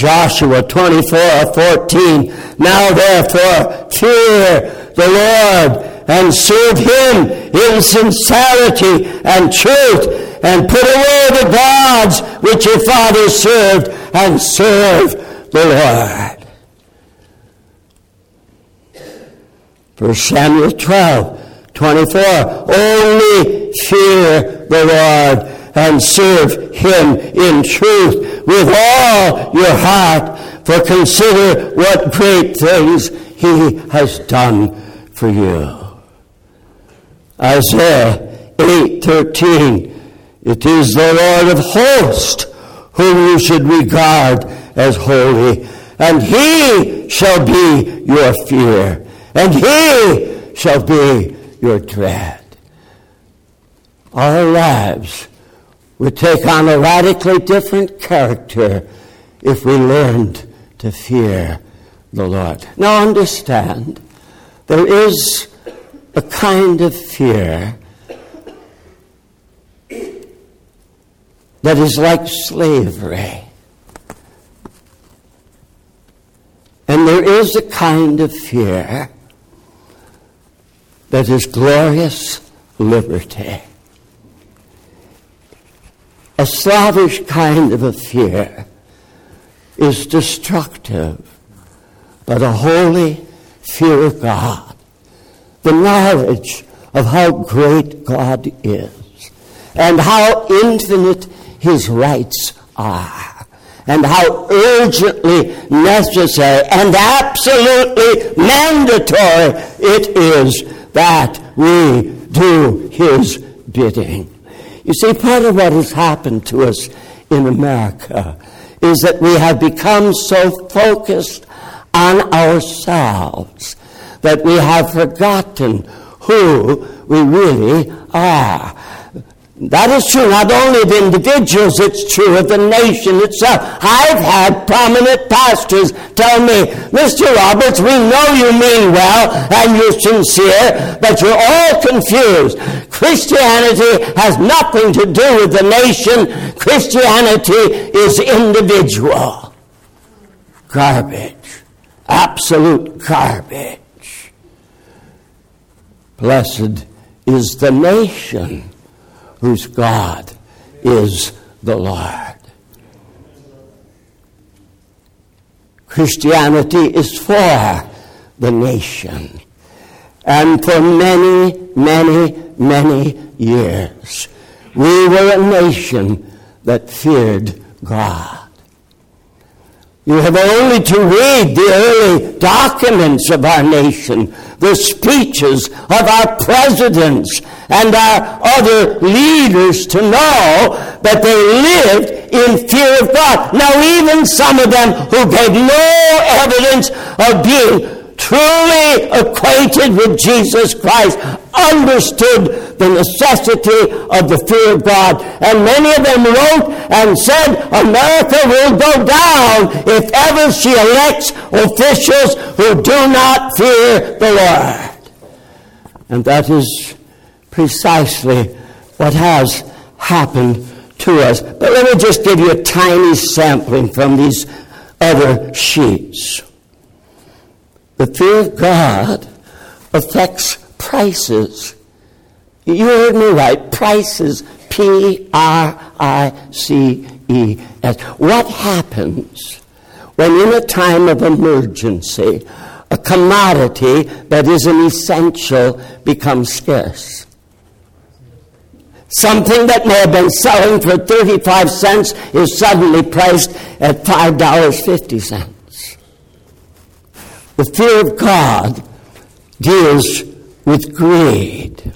Joshua 24 14. Now therefore, fear the Lord and serve him in sincerity and truth and put away the gods which your fathers served and serve the Lord. 1 Samuel 12, 24. Only fear the Lord and serve him in truth with all your heart, for consider what great things he has done for you. Isaiah 8:13 It is the Lord of hosts whom you should regard as holy, and he shall be your fear, and he shall be your dread. Our lives would take on a radically different character if we learned to fear the Lord. Now understand, there is a kind of fear that is like slavery. And there is a kind of fear that is glorious liberty. A slavish kind of a fear is destructive, but a holy fear of God, the knowledge of how great God is, and how infinite his rights are, and how urgently necessary and absolutely mandatory it is that we do his bidding. You see, part of what has happened to us in America is that we have become so focused on ourselves that we have forgotten who we really are. That is true not only of individuals, it's true of the nation itself. I've had prominent pastors tell me, Mr. Roberts, we know you mean well and you're sincere, but you're all confused. Christianity has nothing to do with the nation. Christianity is individual. Garbage. Absolute garbage. Blessed is the nation whose God is the Lord. Christianity is for the nation. And for many, many, many years, we were a nation that feared God. You have only to read the early documents of our nation, the speeches of our presidents and our other leaders to know that they lived in fear of God. Now, even some of them who gave no evidence of being truly acquainted with Jesus Christ understood the necessity of the fear of God. And many of them wrote and said, America will go down if ever she elects officials who do not fear the Lord. And that is precisely what has happened to us. But let me just give you a tiny sampling from these other sheets. The fear of God affects prices. You heard me right. Prices. P R I C E S. What happens when, in a time of emergency, a commodity that is an essential becomes scarce? Something that may have been selling for 35 cents is suddenly priced at $5.50. The fear of God deals with greed.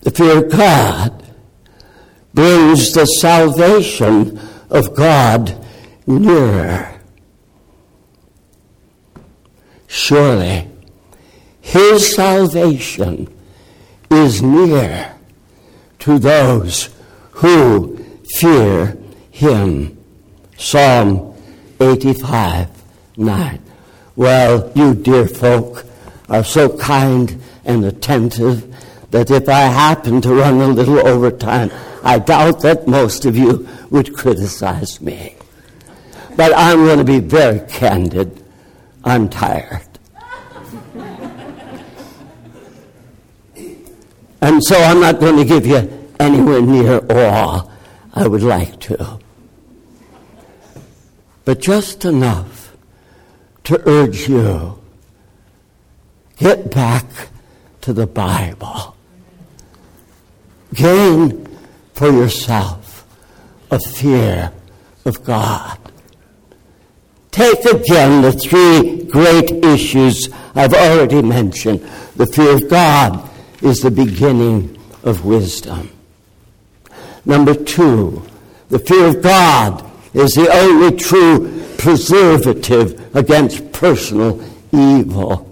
The fear of God brings the salvation of God nearer. Surely, His salvation is near to those who fear Him. Psalm 85 9. Well, you dear folk are so kind and attentive that if I happen to run a little over time, I doubt that most of you would criticize me. But I'm going to be very candid. I'm tired. And so I'm not going to give you anywhere near all I would like to. But just enough to urge you get back to the Bible. Gain for yourself a fear of God. Take again the three great issues I've already mentioned. The fear of God is the beginning of wisdom. Number two, the fear of God is the only true preservative against personal evil.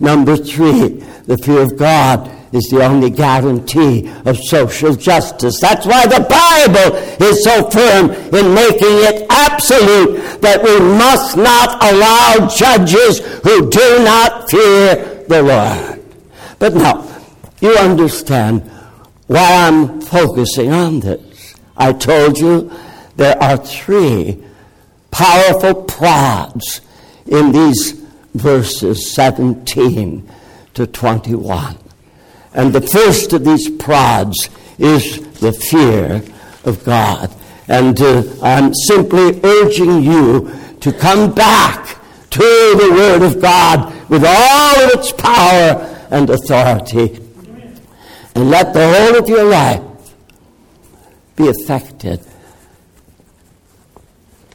Number three, the fear of God is the only guarantee of social justice. That's why the Bible is so firm in making it absolute that we must not allow judges who do not fear the Lord. But now, you understand why I'm focusing on this. I told you there are three powerful prods in these verses 17 to 21. And the first of these prods is the fear of God. And uh, I'm simply urging you to come back to the Word of God with all of its power and authority and let the whole of your life be affected.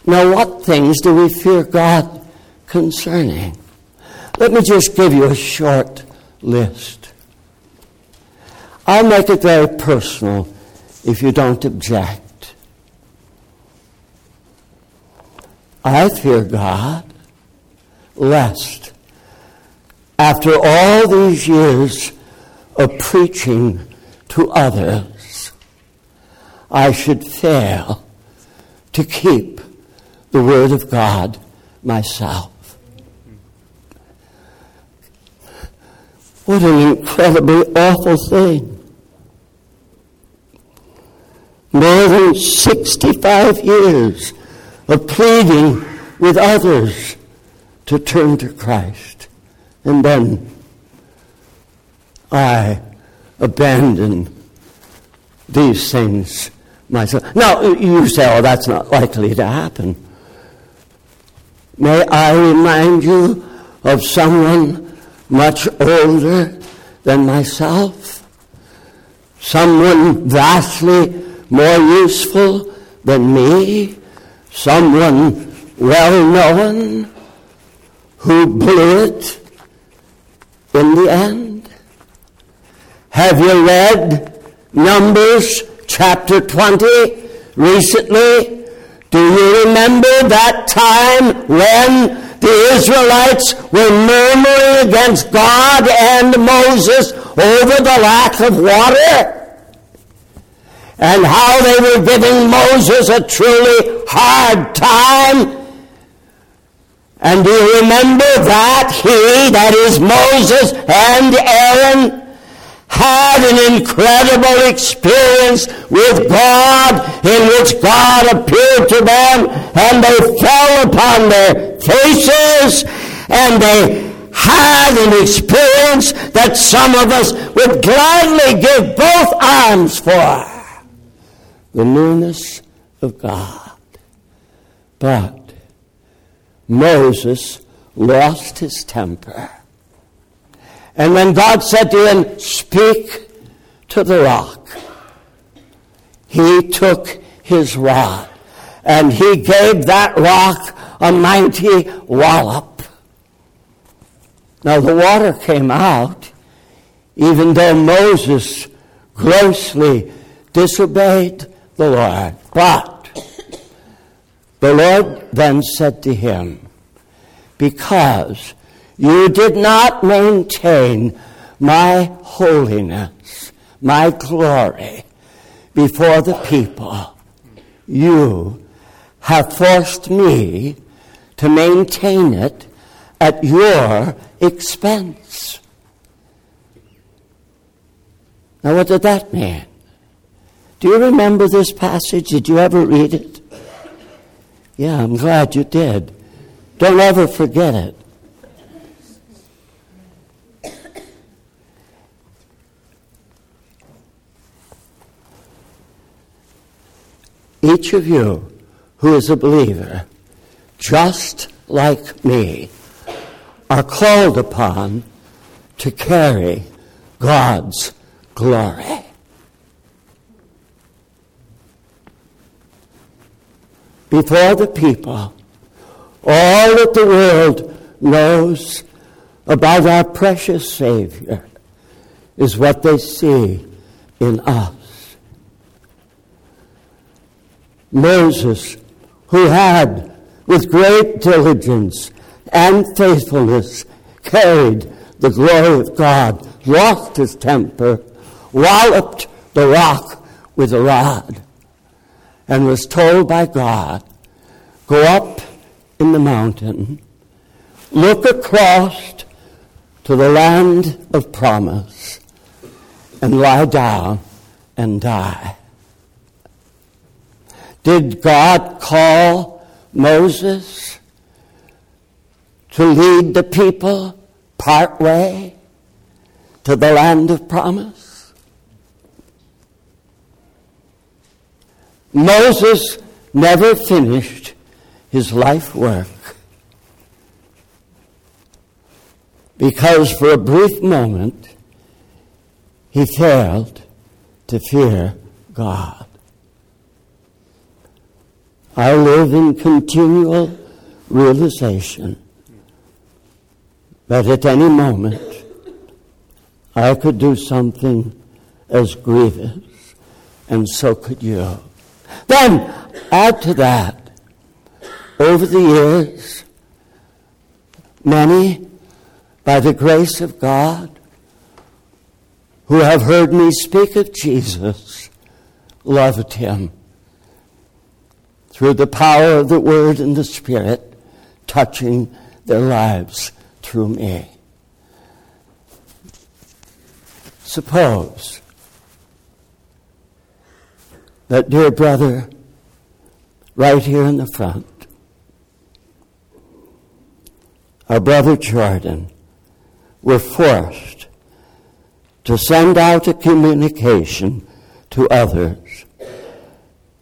Now, what things do we fear God concerning? Let me just give you a short list. I'll make it very personal if you don't object. I fear God lest after all these years of preaching to others, I should fail to keep the Word of God myself. What an incredibly awful thing. More than 65 years of pleading with others to turn to Christ. And then I abandon these things myself. Now, you say, oh, that's not likely to happen. May I remind you of someone much older than myself? Someone vastly more useful than me? Someone well known who blew it in the end? Have you read Numbers chapter 20 recently? Do you remember that time when the Israelites were murmuring against God and Moses over the lack of water? And how they were giving Moses a truly hard time? And do you remember that he, that is Moses and Aaron, had an incredible experience with God in which God appeared to them and they fell upon their faces and they had an experience that some of us would gladly give both arms for. The newness of God. But Moses lost his temper and when God said to him, Speak to the rock, he took his rod and he gave that rock a mighty wallop. Now the water came out, even though Moses grossly disobeyed the Lord. But the Lord then said to him, Because you did not maintain my holiness, my glory before the people. You have forced me to maintain it at your expense. Now, what did that mean? Do you remember this passage? Did you ever read it? Yeah, I'm glad you did. Don't ever forget it. Each of you who is a believer, just like me, are called upon to carry God's glory. Before the people, all that the world knows about our precious Savior is what they see in us. Moses, who had, with great diligence and faithfulness, carried the glory of God, lost his temper, walloped the rock with a rod, and was told by God, Go up in the mountain, look across to the land of promise, and lie down and die. Did God call Moses to lead the people part way to the land of promise? Moses never finished his life work because for a brief moment he failed to fear God. I live in continual realization that at any moment I could do something as grievous, and so could you. Then, add to that, over the years, many, by the grace of God, who have heard me speak of Jesus, loved him through the power of the Word and the Spirit touching their lives through me. Suppose that, dear brother, right here in the front, our brother Jordan, were forced to send out a communication to others.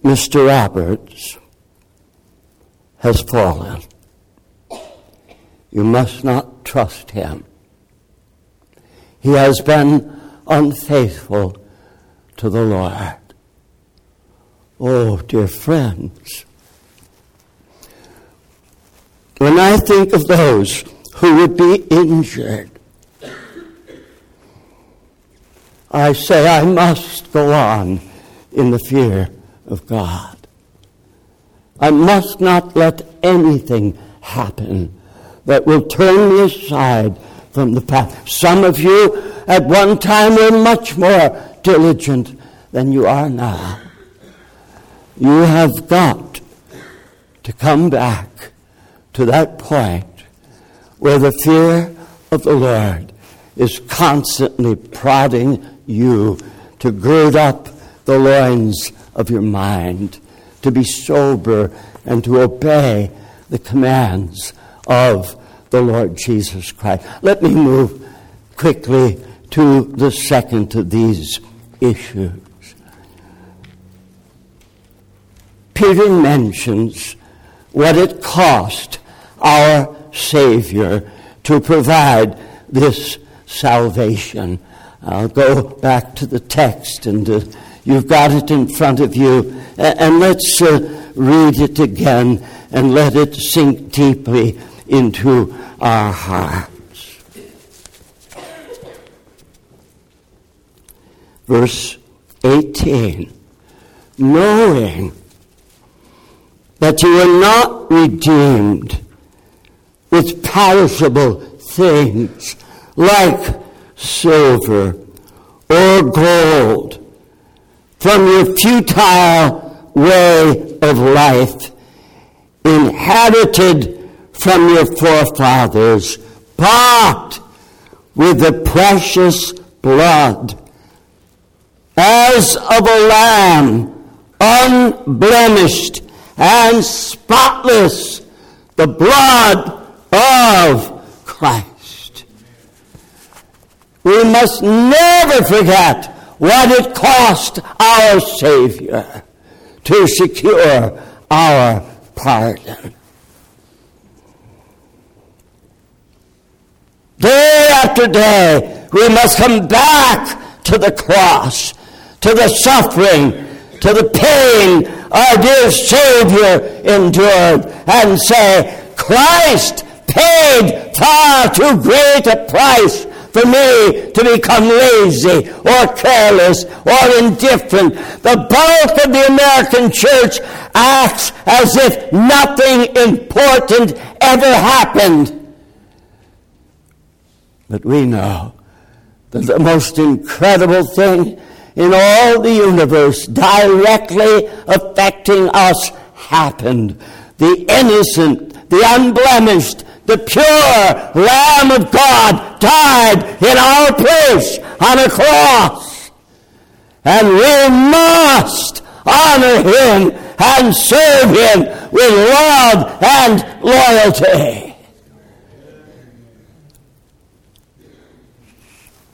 Mr. Roberts has fallen. You must not trust him. He has been unfaithful to the Lord. Oh, dear friends, when I think of those who would be injured, I say I must go on in the fear of God. I must not let anything happen that will turn me aside from the path. Some of you at one time were much more diligent than you are now. You have got to come back to that point where the fear of the Lord is constantly prodding you to gird up the loins of your mind, to be sober, and to obey the commands of the Lord Jesus Christ. Let me move quickly to the second of these issues. Peter mentions what it cost our Savior to provide this salvation. I'll go back to the text, and you've got it in front of you. And let's uh, read it again and let it sink deeply into our hearts. Verse 18 Knowing that you are not redeemed with perishable things like silver or gold from your futile way of life inherited from your forefathers, bought with the precious blood as of a lamb, unblemished and spotless, the blood of Christ. We must never forget what it cost our Savior to secure our pardon. Day after day, we must come back to the cross, to the suffering, to the pain our dear Savior endured, and say, Christ paid far too great a price for me to become lazy or careless or indifferent. The bulk of the American church acts as if nothing important ever happened. But we know that the most incredible thing in all the universe directly affecting us happened. The innocent, the unblemished, the pure Lamb of God died in our place on a cross. And we must honor him and serve him with love and loyalty.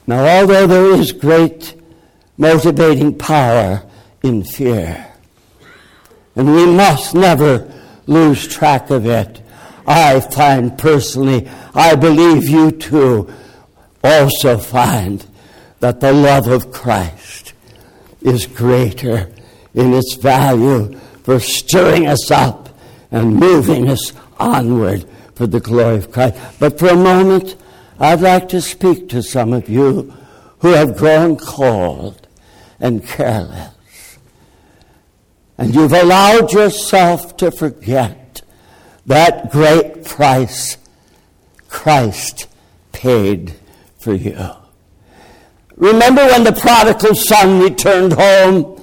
Now, although there is great motivating power in fear, and we must never lose track of it, I find personally, I believe you too also find that the love of Christ is greater in its value for stirring us up and moving us onward for the glory of Christ. But for a moment, I'd like to speak to some of you who have grown cold and careless. And you've allowed yourself to forget that great price Christ paid for you. Remember when the prodigal son returned home?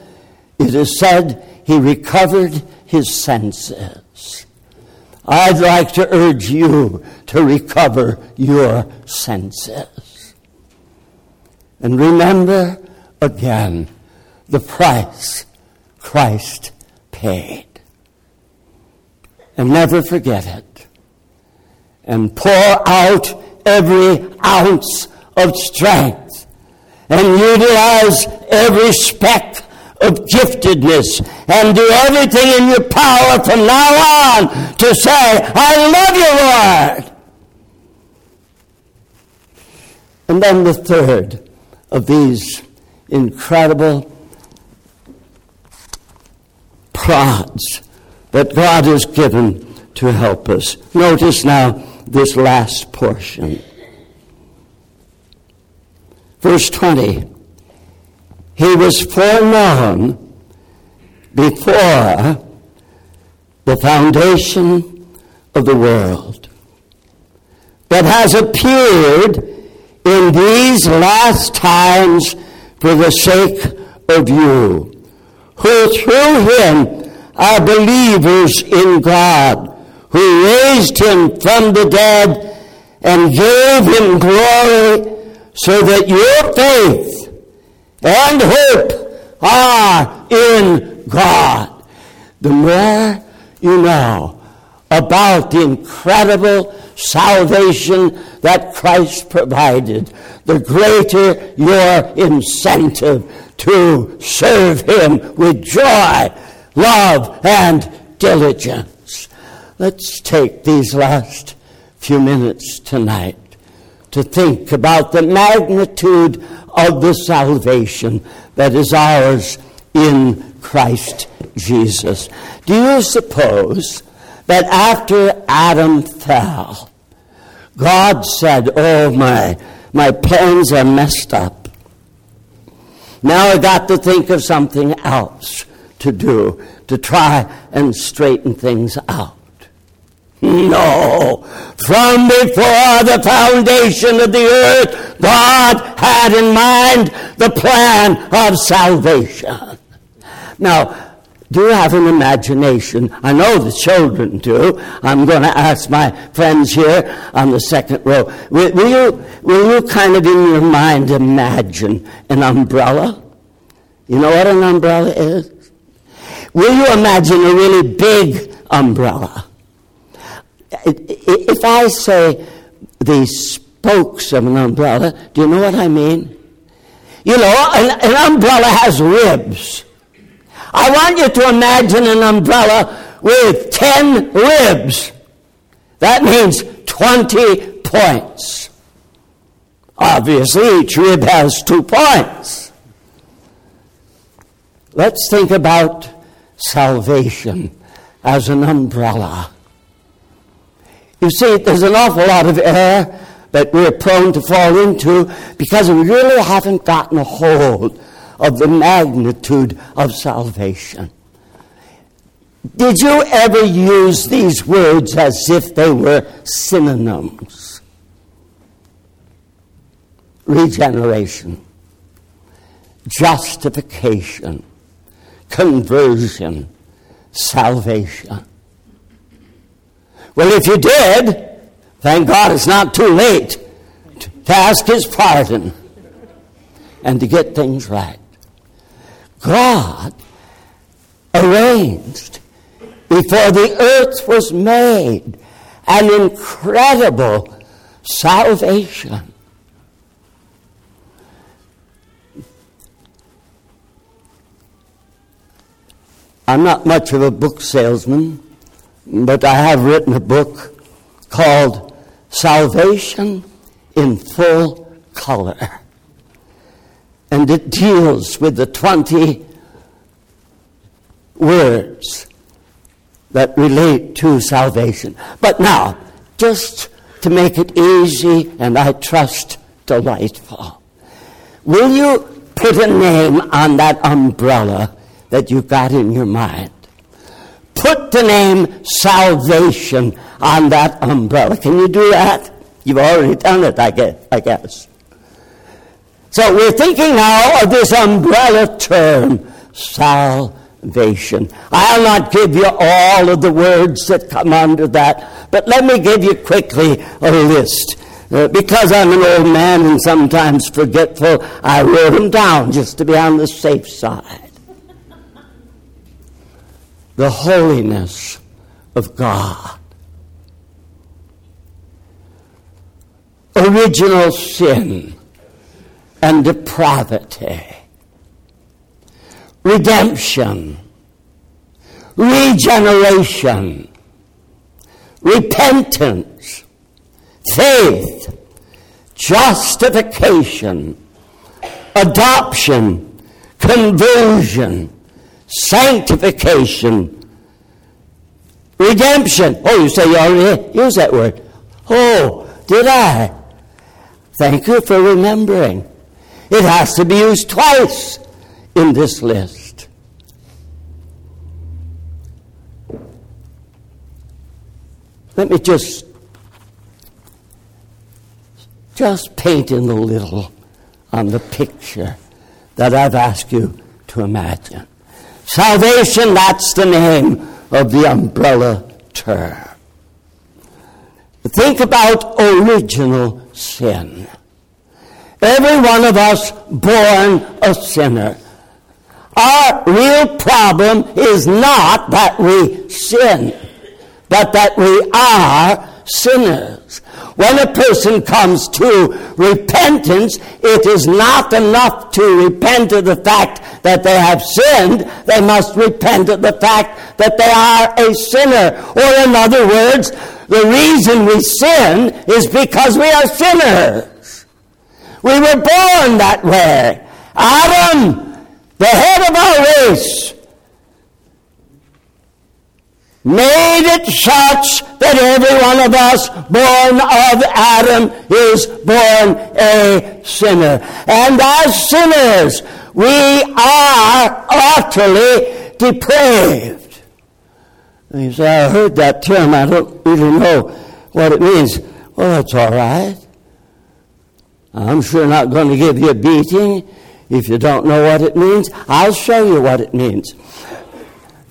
It is said he recovered his senses. I'd like to urge you to recover your senses. And remember again the price Christ paid. And never forget it. And pour out every ounce of strength and utilize every speck of giftedness and do everything in your power from now on to say, I love you, Lord. And then the third of these incredible prods that God has given to help us. Notice now this last portion. Verse 20 he was foreknown before the foundation of the world, but has appeared in these last times for the sake of you, who through him are believers in God, who raised him from the dead and gave him glory, so that your faith and hope are in God. The more you know about the incredible salvation that Christ provided, the greater your incentive to serve Him with joy, love, and diligence. Let's take these last few minutes tonight to think about the magnitude of the salvation that is ours in Christ Jesus. Do you suppose that after Adam fell, God said, Oh, my, my plans are messed up. Now I got to think of something else to do to try and straighten things out. No. From before the foundation of the earth, God had in mind the plan of salvation. Now, do you have an imagination? I know the children do. I'm going to ask my friends here on the second row. Will, will, you, will you kind of in your mind imagine an umbrella? You know what an umbrella is? Will you imagine a really big umbrella? If I say the spokes of an umbrella, do you know what I mean? You know, an, an umbrella has ribs. I want you to imagine an umbrella with 10 ribs. That means 20 points. Obviously, each rib has two points. Let's think about salvation as an umbrella. You see, there's an awful lot of error that we're prone to fall into because we really haven't gotten a hold of the magnitude of salvation. Did you ever use these words as if they were synonyms? Regeneration, justification, conversion, salvation. Well, if you did, thank God it's not too late to ask His pardon and to get things right. God arranged before the earth was made an incredible salvation. I'm not much of a book salesman, but I have written a book called Salvation in Full Color. And it deals with the 20 words that relate to salvation. But now, just to make it easy and I trust delightful, will you put a name on that umbrella that you've got in your mind? Put the name salvation on that umbrella. Can you do that? You've already done it, I guess. I guess. So we're thinking now of this umbrella term, salvation. I'll not give you all of the words that come under that, but let me give you quickly a list. Uh, because I'm an old man and sometimes forgetful, I wrote them down just to be on the safe side the holiness of God. Original sin and depravity. Redemption. Regeneration. Repentance. Faith. Justification. Adoption. Conversion sanctification, redemption. Oh, you say you already used that word. Oh, did I? Thank you for remembering. It has to be used twice in this list. Let me just just paint in a little on the picture that I've asked you to imagine. Salvation, that's the name of the umbrella term. Think about original sin. Every one of us born a sinner. Our real problem is not that we sin, but that we are sinners. When a person comes to repentance, it is not enough to repent of the fact that they have sinned. They must repent of the fact that they are a sinner. Or in other words, the reason we sin is because we are sinners. We were born that way. Adam, the head of our race, made it such that every one of us born of Adam is born a sinner. And as sinners, we are utterly depraved. And you say, I heard that term, I don't really know what it means. Well, that's all right. I'm sure not going to give you a beating if you don't know what it means. I'll show you what it means.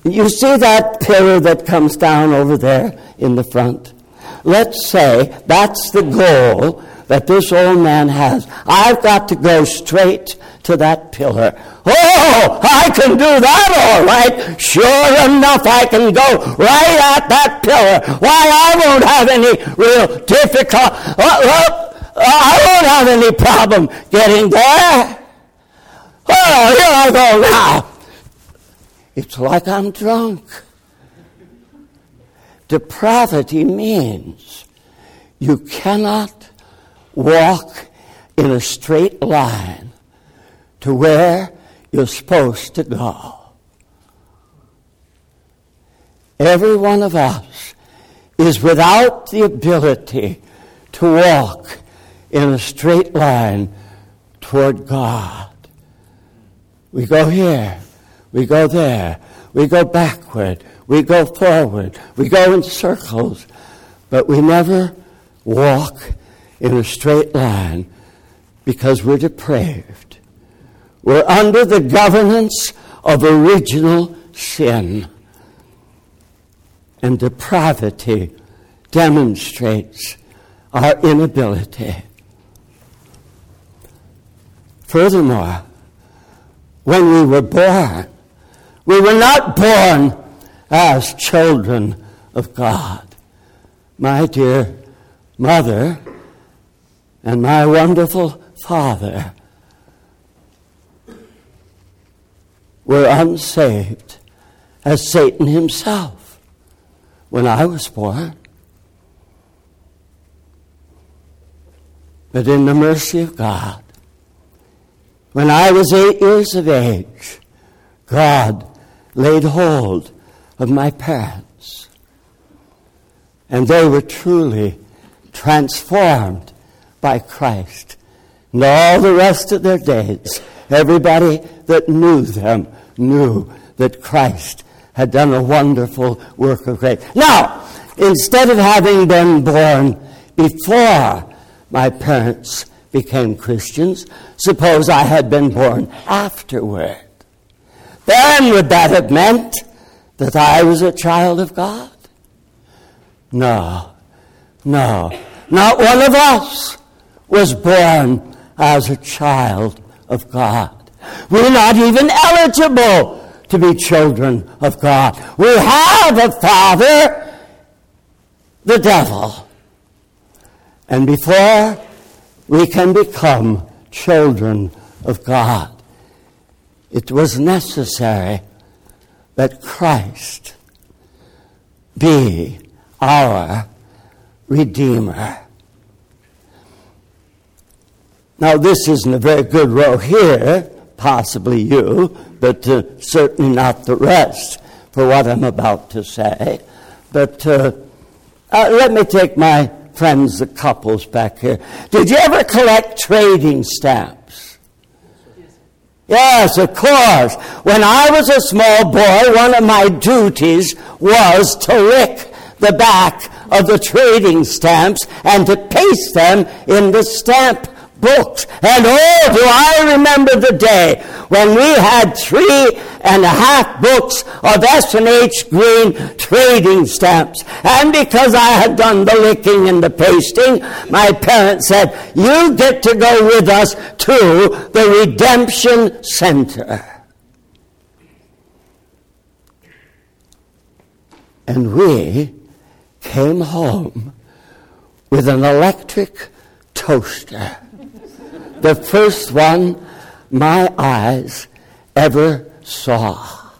You see that pillar that comes down over there in the front? Let's say that's the goal that this old man has. I've got to go straight to that pillar. Oh, I can do that all right. Sure enough, I can go right at that pillar. Why, I won't have any real difficult. Uh, uh, I won't have any problem getting there. Oh, here I go now. It's like I'm drunk. Depravity means you cannot walk in a straight line to where you're supposed to go. Every one of us is without the ability to walk in a straight line toward God. We go here, we go there, we go backward, we go forward, we go in circles, but we never walk in a straight line because we're depraved. We're under the governance of original sin. And depravity demonstrates our inability Furthermore, when we were born, we were not born as children of God. My dear mother and my wonderful father were unsaved as Satan himself when I was born. But in the mercy of God, when I was eight years of age, God laid hold of my parents. And they were truly transformed by Christ. And all the rest of their days, everybody that knew them knew that Christ had done a wonderful work of grace. Now, instead of having been born before my parents became Christians. Suppose I had been born afterward. Then would that have meant that I was a child of God? No, no. Not one of us was born as a child of God. We're not even eligible to be children of God. We have a father, the devil. And before we can become children of God. It was necessary that Christ be our Redeemer. Now, this isn't a very good row here, possibly you, but uh, certainly not the rest for what I'm about to say. But uh, uh, let me take my friends, the couples back here. Did you ever collect trading stamps? Yes, of course. When I was a small boy, one of my duties was to lick the back of the trading stamps and to paste them in the stamp books. And oh, do I remember the day when we had three and a half books of S&H Green trading stamps. And because I had done the licking and the pasting, my parents said, you get to go with us to the Redemption Center. And we came home with an electric toaster the first one my eyes ever saw.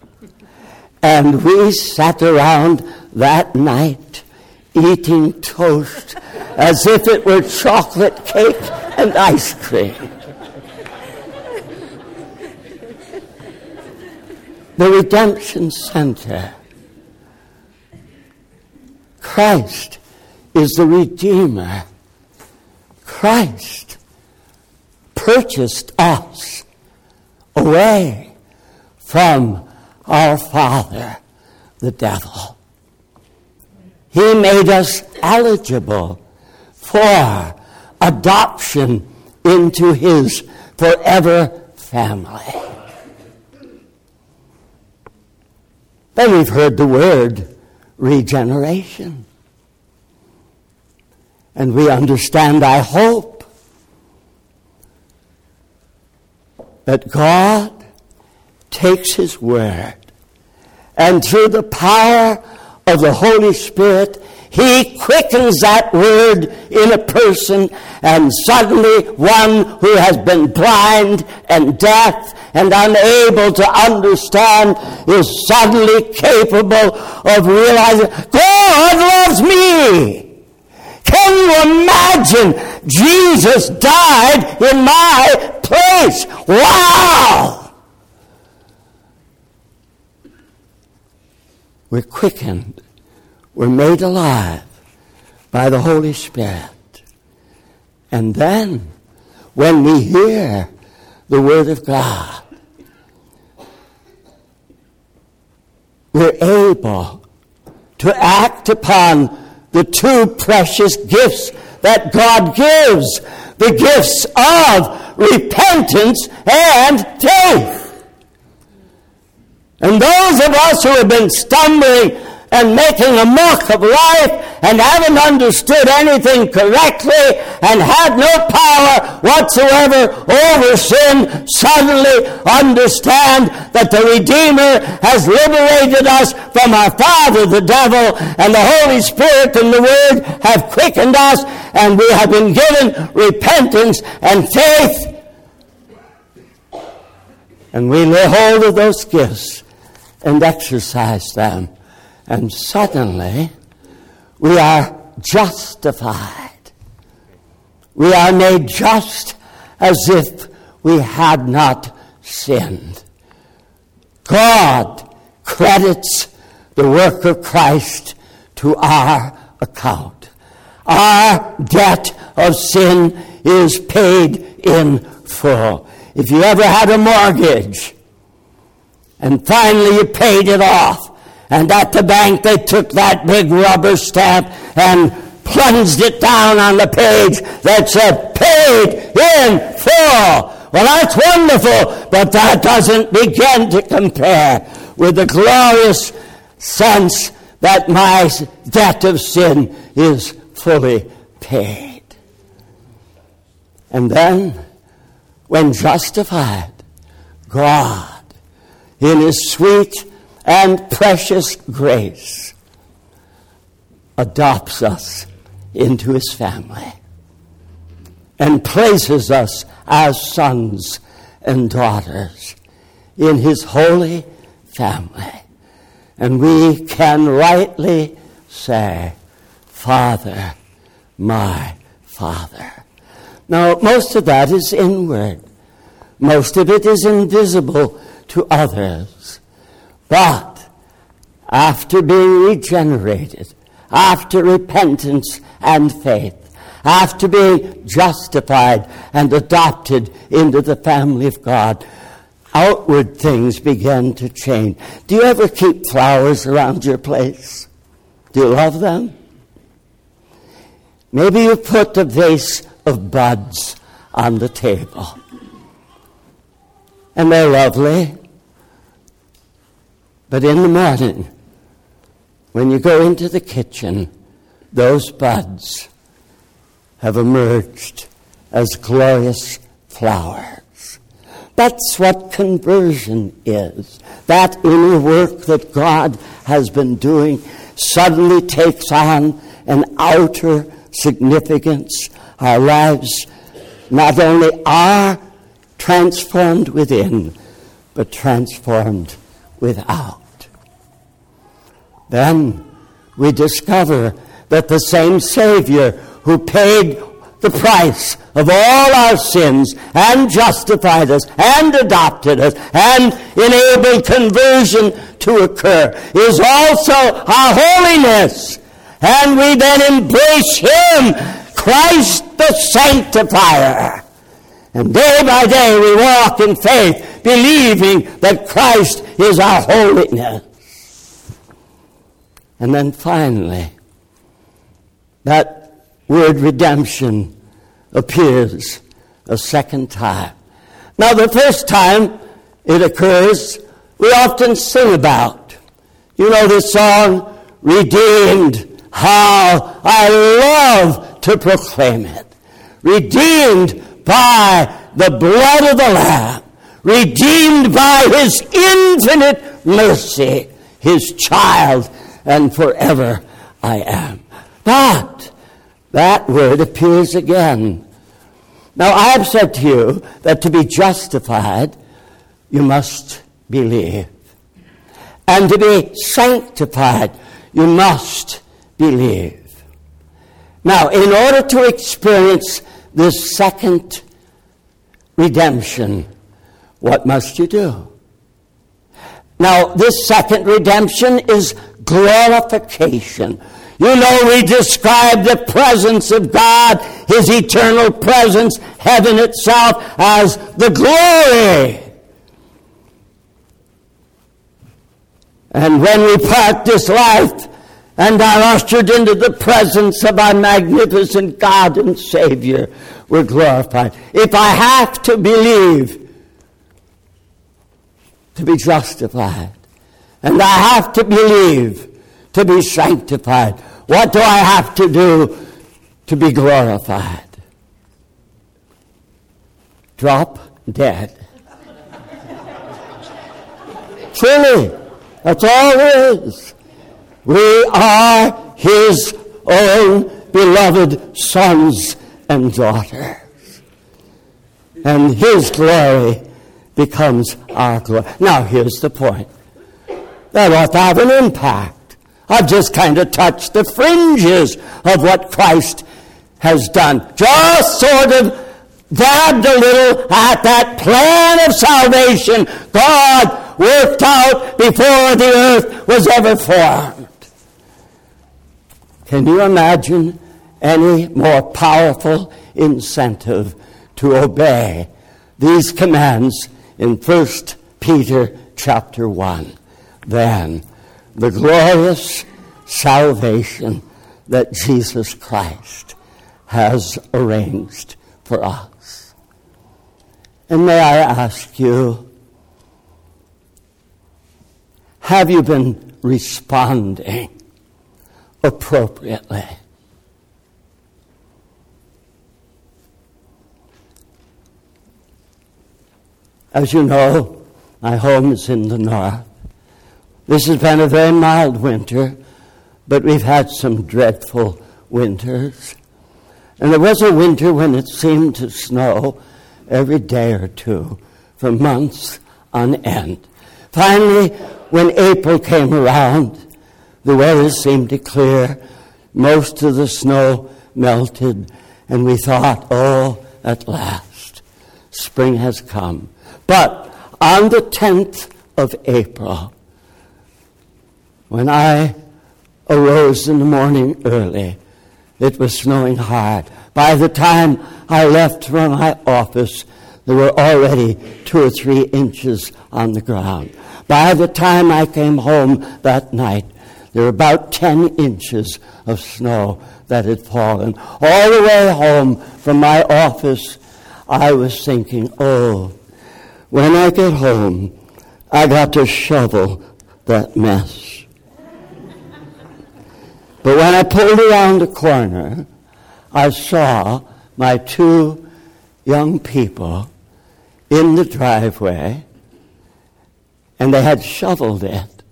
And we sat around that night eating toast as if it were chocolate cake and ice cream. The Redemption Center. Christ is the Redeemer. Christ purchased us away from our father, the devil. He made us eligible for adoption into his forever family. Then we've heard the word regeneration. And we understand, I hope, that God takes His Word and through the power of the Holy Spirit, He quickens that word in a person, and suddenly one who has been blind and deaf and unable to understand is suddenly capable of realizing God loves me. Can you imagine Jesus died in my place? Wow! We're quickened. We're made alive by the Holy Spirit. And then, when we hear the Word of God, we're able to act upon the two precious gifts that God gives the gifts of repentance and faith. And those of us who have been stumbling and making a mock of life and haven't understood anything correctly and had no power whatsoever over sin suddenly understand that the Redeemer has liberated us from our father, the devil, and the Holy Spirit and the Word have quickened us and we have been given repentance and faith. And we lay hold of those gifts and exercise them. And suddenly, we are justified. We are made just as if we had not sinned. God credits the work of Christ to our account. Our debt of sin is paid in full. If you ever had a mortgage, and finally you paid it off. And at the bank they took that big rubber stamp and plunged it down on the page that said paid in full. Well, that's wonderful, but that doesn't begin to compare with the glorious sense that my debt of sin is fully paid. And then, when justified, God in His sweet and precious grace, adopts us into His family and places us as sons and daughters in His holy family. And we can rightly say, Father, my Father. Now, most of that is inward. Most of it is invisible to others. But after being regenerated, after repentance and faith, after being justified and adopted into the family of God, outward things begin to change. Do you ever keep flowers around your place? Do you love them? Maybe you put a vase of buds on the table. And they're lovely. But in the morning, when you go into the kitchen, those buds have emerged as glorious flowers. That's what conversion is. That inner work that God has been doing suddenly takes on an outer significance. Our lives not only are transformed within, but transformed without. Then we discover that the same Savior who paid the price of all our sins and justified us and adopted us and enabled conversion to occur is also our holiness. And we then embrace Him, Christ the Sanctifier. And day by day we walk in faith, believing that Christ is our holiness. And then finally, that word redemption appears a second time. Now, the first time it occurs, we often sing about. You know this song, Redeemed, how I love to proclaim it. Redeemed by the blood of the Lamb, redeemed by his infinite mercy, his child, and forever I am. But that word appears again. Now, I have said to you that to be justified, you must believe. And to be sanctified, you must believe. Now, in order to experience this second redemption, what must you do? Now, this second redemption is glorification. You know, we describe the presence of God, His eternal presence, heaven itself, as the glory. And when we part this life and are ushered into the presence of our magnificent God and Savior, we're glorified. If I have to believe to be justified, and I have to believe to be sanctified, what do I have to do to be glorified? Drop dead. Truly, that's all it is. We are His own beloved sons and daughters. And His glory becomes our glory. Now, here's the point that ought have an impact. I've just kind of touched the fringes of what Christ has done. Just sort of dabbed a little at that plan of salvation God worked out before the earth was ever formed. Can you imagine any more powerful incentive to obey these commands in 1 Peter chapter 1 than the glorious salvation that Jesus Christ has arranged for us. And may I ask you, have you been responding appropriately? As you know, my home is in the north. This has been a very mild winter, but we've had some dreadful winters. And there was a winter when it seemed to snow every day or two for months on end. Finally, when April came around, the weather seemed to clear. Most of the snow melted, and we thought, oh, at last, spring has come. But on the 10th of April, when I arose in the morning early, it was snowing hard. By the time I left from my office, there were already two or three inches on the ground. By the time I came home that night, there were about 10 inches of snow that had fallen. All the way home from my office, I was thinking, oh, when I get home, I got to shovel that mess. But when I pulled around the corner, I saw my two young people in the driveway, and they had shoveled it.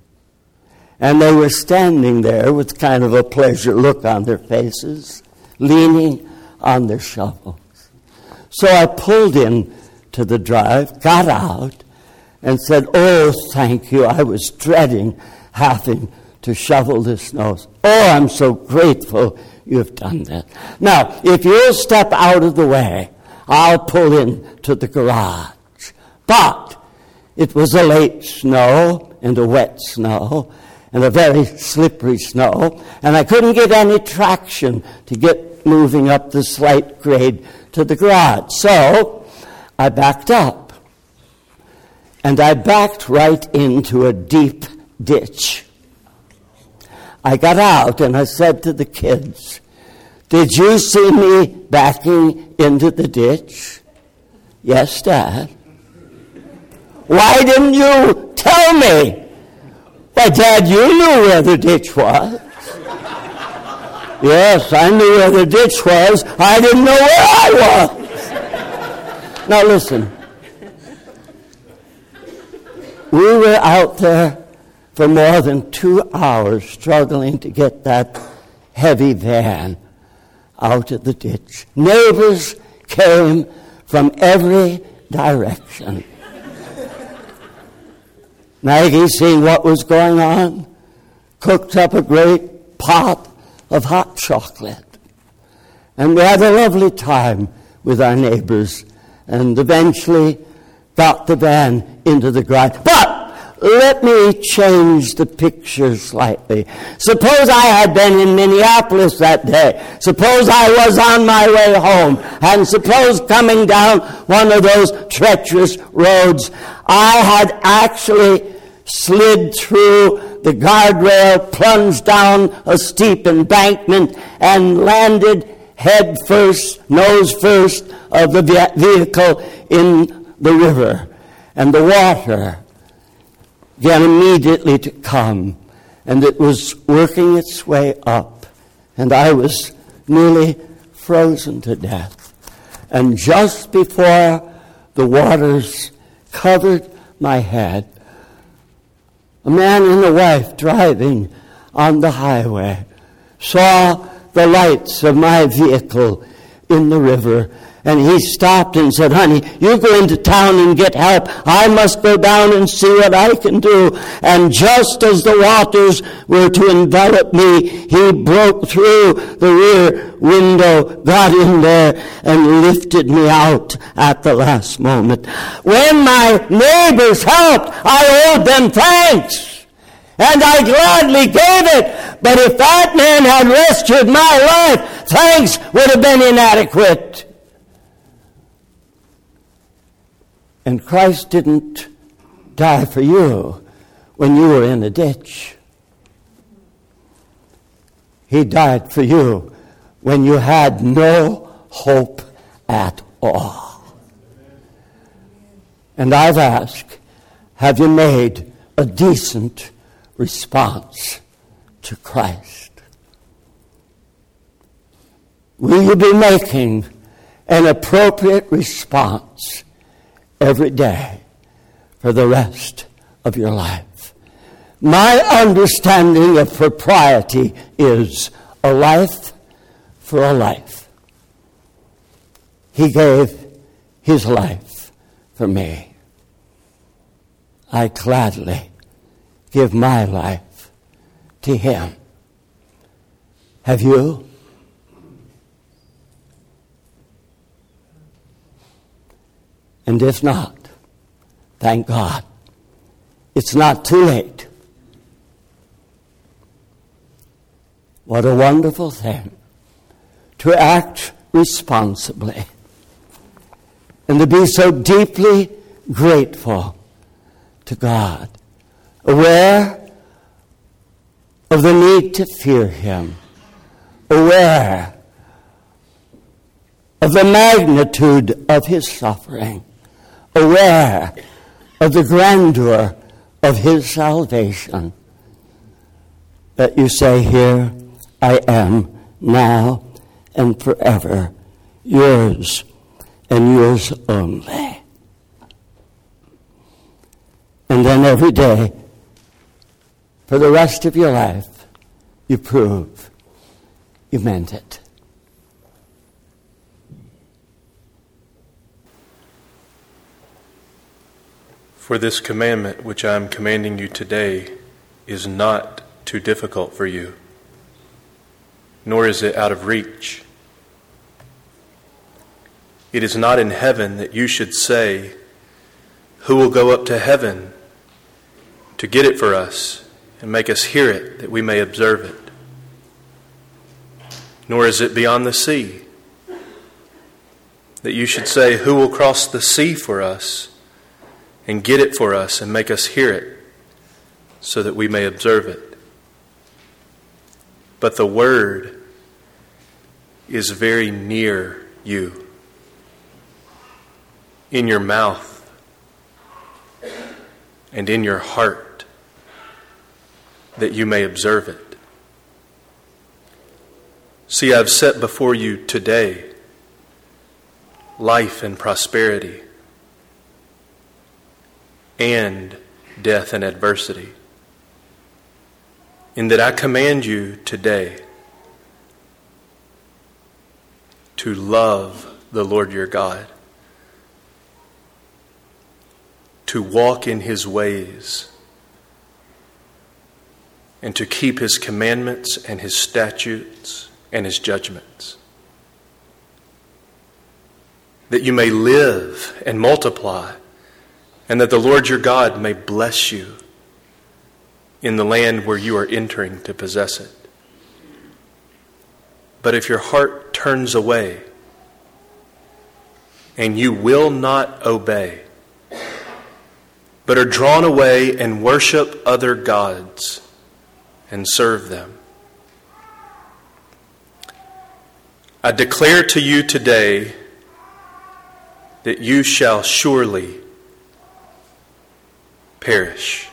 And they were standing there with kind of a pleasure look on their faces, leaning on their shovels. So I pulled in to the drive, got out, and said, Oh, thank you. I was dreading having to shovel the snow. Oh, I'm so grateful you've done that. Now, if you'll step out of the way, I'll pull in to the garage. But it was a late snow and a wet snow and a very slippery snow, and I couldn't get any traction to get moving up the slight grade to the garage. So I backed up. And I backed right into a deep ditch. I got out and I said to the kids, Did you see me backing into the ditch? Yes, Dad. Why didn't you tell me? Why, Dad, you knew where the ditch was. yes, I knew where the ditch was. I didn't know where I was. Now listen. we were out there for more than two hours struggling to get that heavy van out of the ditch. Neighbors came from every direction. Maggie, seeing what was going on, cooked up a great pot of hot chocolate. And we had a lovely time with our neighbors and eventually got the van into the garage. But let me change the picture slightly. Suppose I had been in Minneapolis that day. Suppose I was on my way home. And suppose coming down one of those treacherous roads, I had actually slid through the guardrail, plunged down a steep embankment, and landed head first, nose first of the vehicle in the river. And the water began immediately to come, and it was working its way up, and I was nearly frozen to death. And just before the waters covered my head, a man and a wife driving on the highway saw the lights of my vehicle in the river and he stopped and said, Honey, you go into town and get help. I must go down and see what I can do. And just as the waters were to envelop me, he broke through the rear window, got in there, and lifted me out at the last moment. When my neighbors helped, I owed them thanks. And I gladly gave it. But if that man had rescued my life, thanks would have been inadequate. And Christ didn't die for you when you were in a ditch. He died for you when you had no hope at all. And I've asked, have you made a decent response to Christ? Will you be making an appropriate response every day for the rest of your life. My understanding of propriety is a life for a life. He gave his life for me. I gladly give my life to him. Have you? And if not, thank God. It's not too late. What a wonderful thing to act responsibly and to be so deeply grateful to God, aware of the need to fear Him, aware of the magnitude of His suffering aware of the grandeur of his salvation. That you say, Here I am now and forever, yours and yours only. And then every day, for the rest of your life, you prove you meant it. For this commandment which I am commanding you today is not too difficult for you, nor is it out of reach. It is not in heaven that you should say, Who will go up to heaven to get it for us and make us hear it that we may observe it? Nor is it beyond the sea that you should say, Who will cross the sea for us? And get it for us and make us hear it so that we may observe it. But the Word is very near you, in your mouth and in your heart, that you may observe it. See, I've set before you today life and prosperity and death, and adversity. In that I command you today to love the Lord your God, to walk in his ways, and to keep his commandments and his statutes and his judgments that you may live and multiply, and that the Lord your God may bless you in the land where you are entering to possess it. But if your heart turns away and you will not obey, but are drawn away and worship other gods and serve them, I declare to you today that you shall surely perish.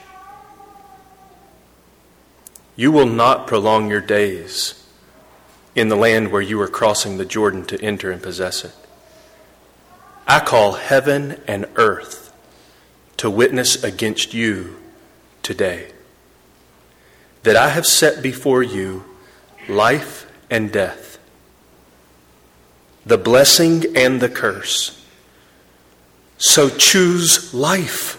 You will not prolong your days in the land where you are crossing the Jordan to enter and possess it. I call heaven and earth to witness against you today that I have set before you life and death, the blessing and the curse. So choose life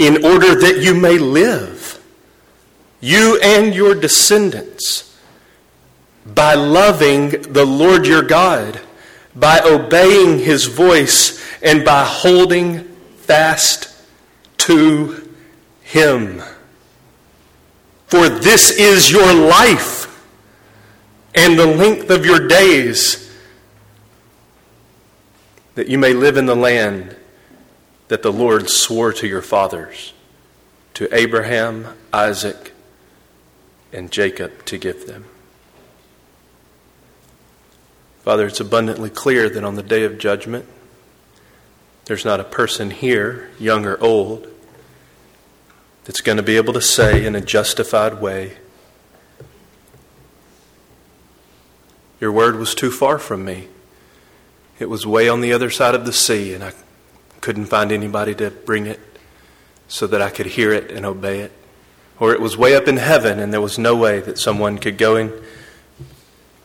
in order that you may live, you and your descendants, by loving the Lord your God, by obeying his voice, and by holding fast to him. For this is your life and the length of your days that you may live in the land that the Lord swore to your fathers, to Abraham, Isaac, and Jacob to give them. Father, it's abundantly clear that on the day of judgment, there's not a person here, young or old, that's going to be able to say in a justified way, Your word was too far from me. It was way on the other side of the sea, and I couldn't find anybody to bring it so that I could hear it and obey it. Or it was way up in heaven, and there was no way that someone could go and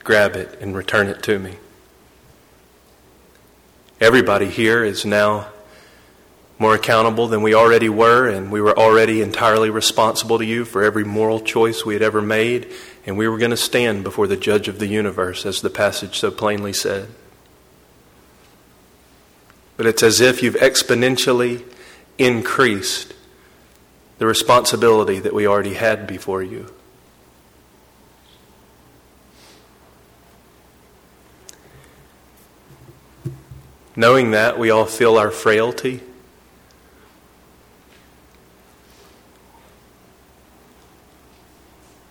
grab it and return it to me. Everybody here is now more accountable than we already were, and we were already entirely responsible to you for every moral choice we had ever made, and we were going to stand before the judge of the universe, as the passage so plainly said but it's as if you've exponentially increased the responsibility that we already had before you. Knowing that, we all feel our frailty.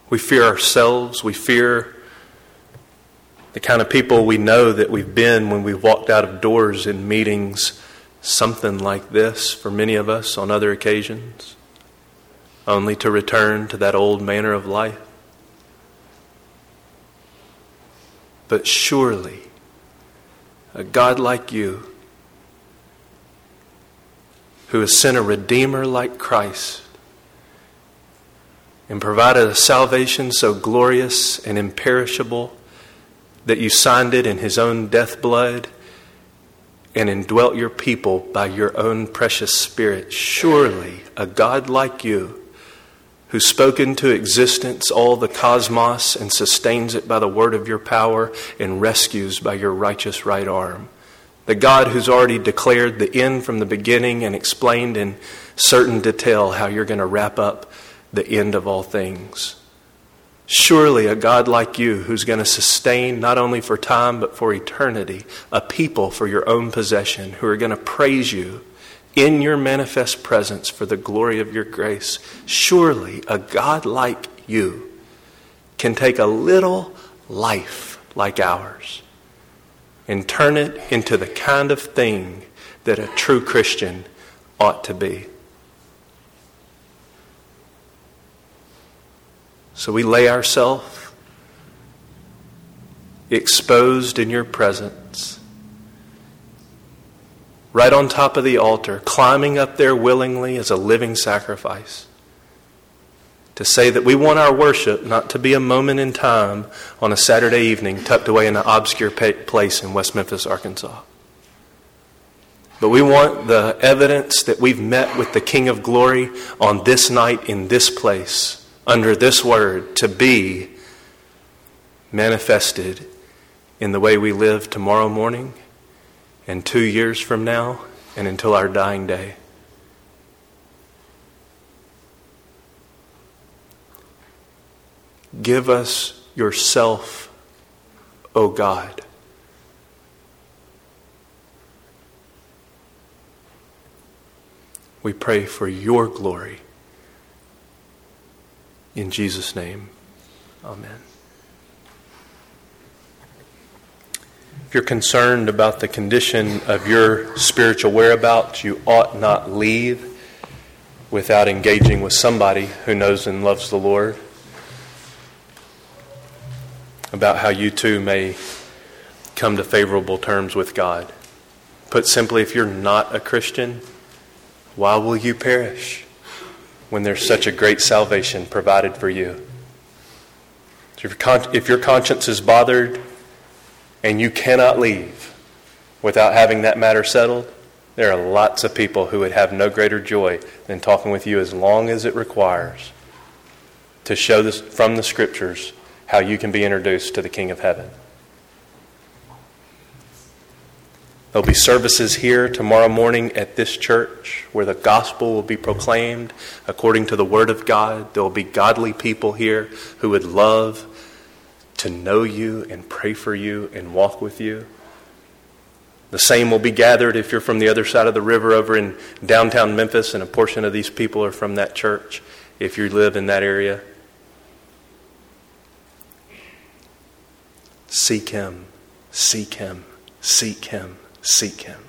We fear ourselves. We fear the kind of people we know that we've been when we've walked out of doors in meetings, something like this for many of us on other occasions, only to return to that old manner of life. But surely, a God like you, who has sent a Redeemer like Christ, and provided a salvation so glorious and imperishable that you signed it in his own death blood and indwelt your people by your own precious spirit. Surely a God like you, who spoke into existence all the cosmos and sustains it by the word of your power and rescues by your righteous right arm. The God who's already declared the end from the beginning and explained in certain detail how you're going to wrap up the end of all things. Surely a God like you who's going to sustain not only for time but for eternity a people for your own possession who are going to praise you in your manifest presence for the glory of your grace. Surely a God like you can take a little life like ours and turn it into the kind of thing that a true Christian ought to be. So we lay ourselves exposed in your presence right on top of the altar, climbing up there willingly as a living sacrifice. To say that we want our worship not to be a moment in time on a Saturday evening tucked away in an obscure place in West Memphis, Arkansas. But we want the evidence that we've met with the King of Glory on this night in this place, under this word, to be manifested in the way we live tomorrow morning and two years from now and until our dying day. Give us yourself, O God. We pray for your glory. In Jesus' name, amen. If you're concerned about the condition of your spiritual whereabouts, you ought not leave without engaging with somebody who knows and loves the Lord about how you too may come to favorable terms with God. Put simply, if you're not a Christian, why will you perish when there's such a great salvation provided for you? If your conscience is bothered, and you cannot leave without having that matter settled, there are lots of people who would have no greater joy than talking with you as long as it requires to show this from the scriptures how you can be introduced to the King of Heaven. There'll be services here tomorrow morning at this church where the gospel will be proclaimed according to the Word of God. There will be godly people here who would love to know you and pray for you and walk with you. The same will be gathered if you're from the other side of the river over in downtown Memphis, and a portion of these people are from that church if you live in that area. Seek Him, seek Him, seek Him, seek Him.